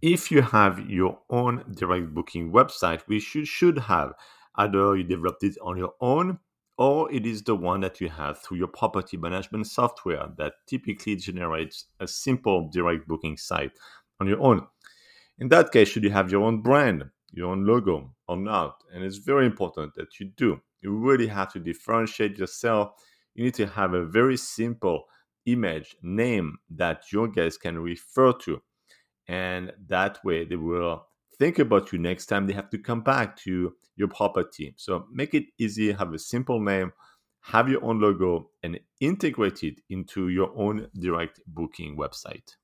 if you have your own direct booking website, which you should have, either you developed it on your own or it is the one that you have through your property management software that typically generates a simple direct booking site on your own. In that case, should you have your own brand, your own logo or not? And it's very important that you do. You really have to differentiate yourself. You need to have a very simple image, name that your guests can refer to. And that way they will think about you next time they have to come back to your property. So make it easy, have a simple name, have your own logo, and integrate it into your own direct booking website.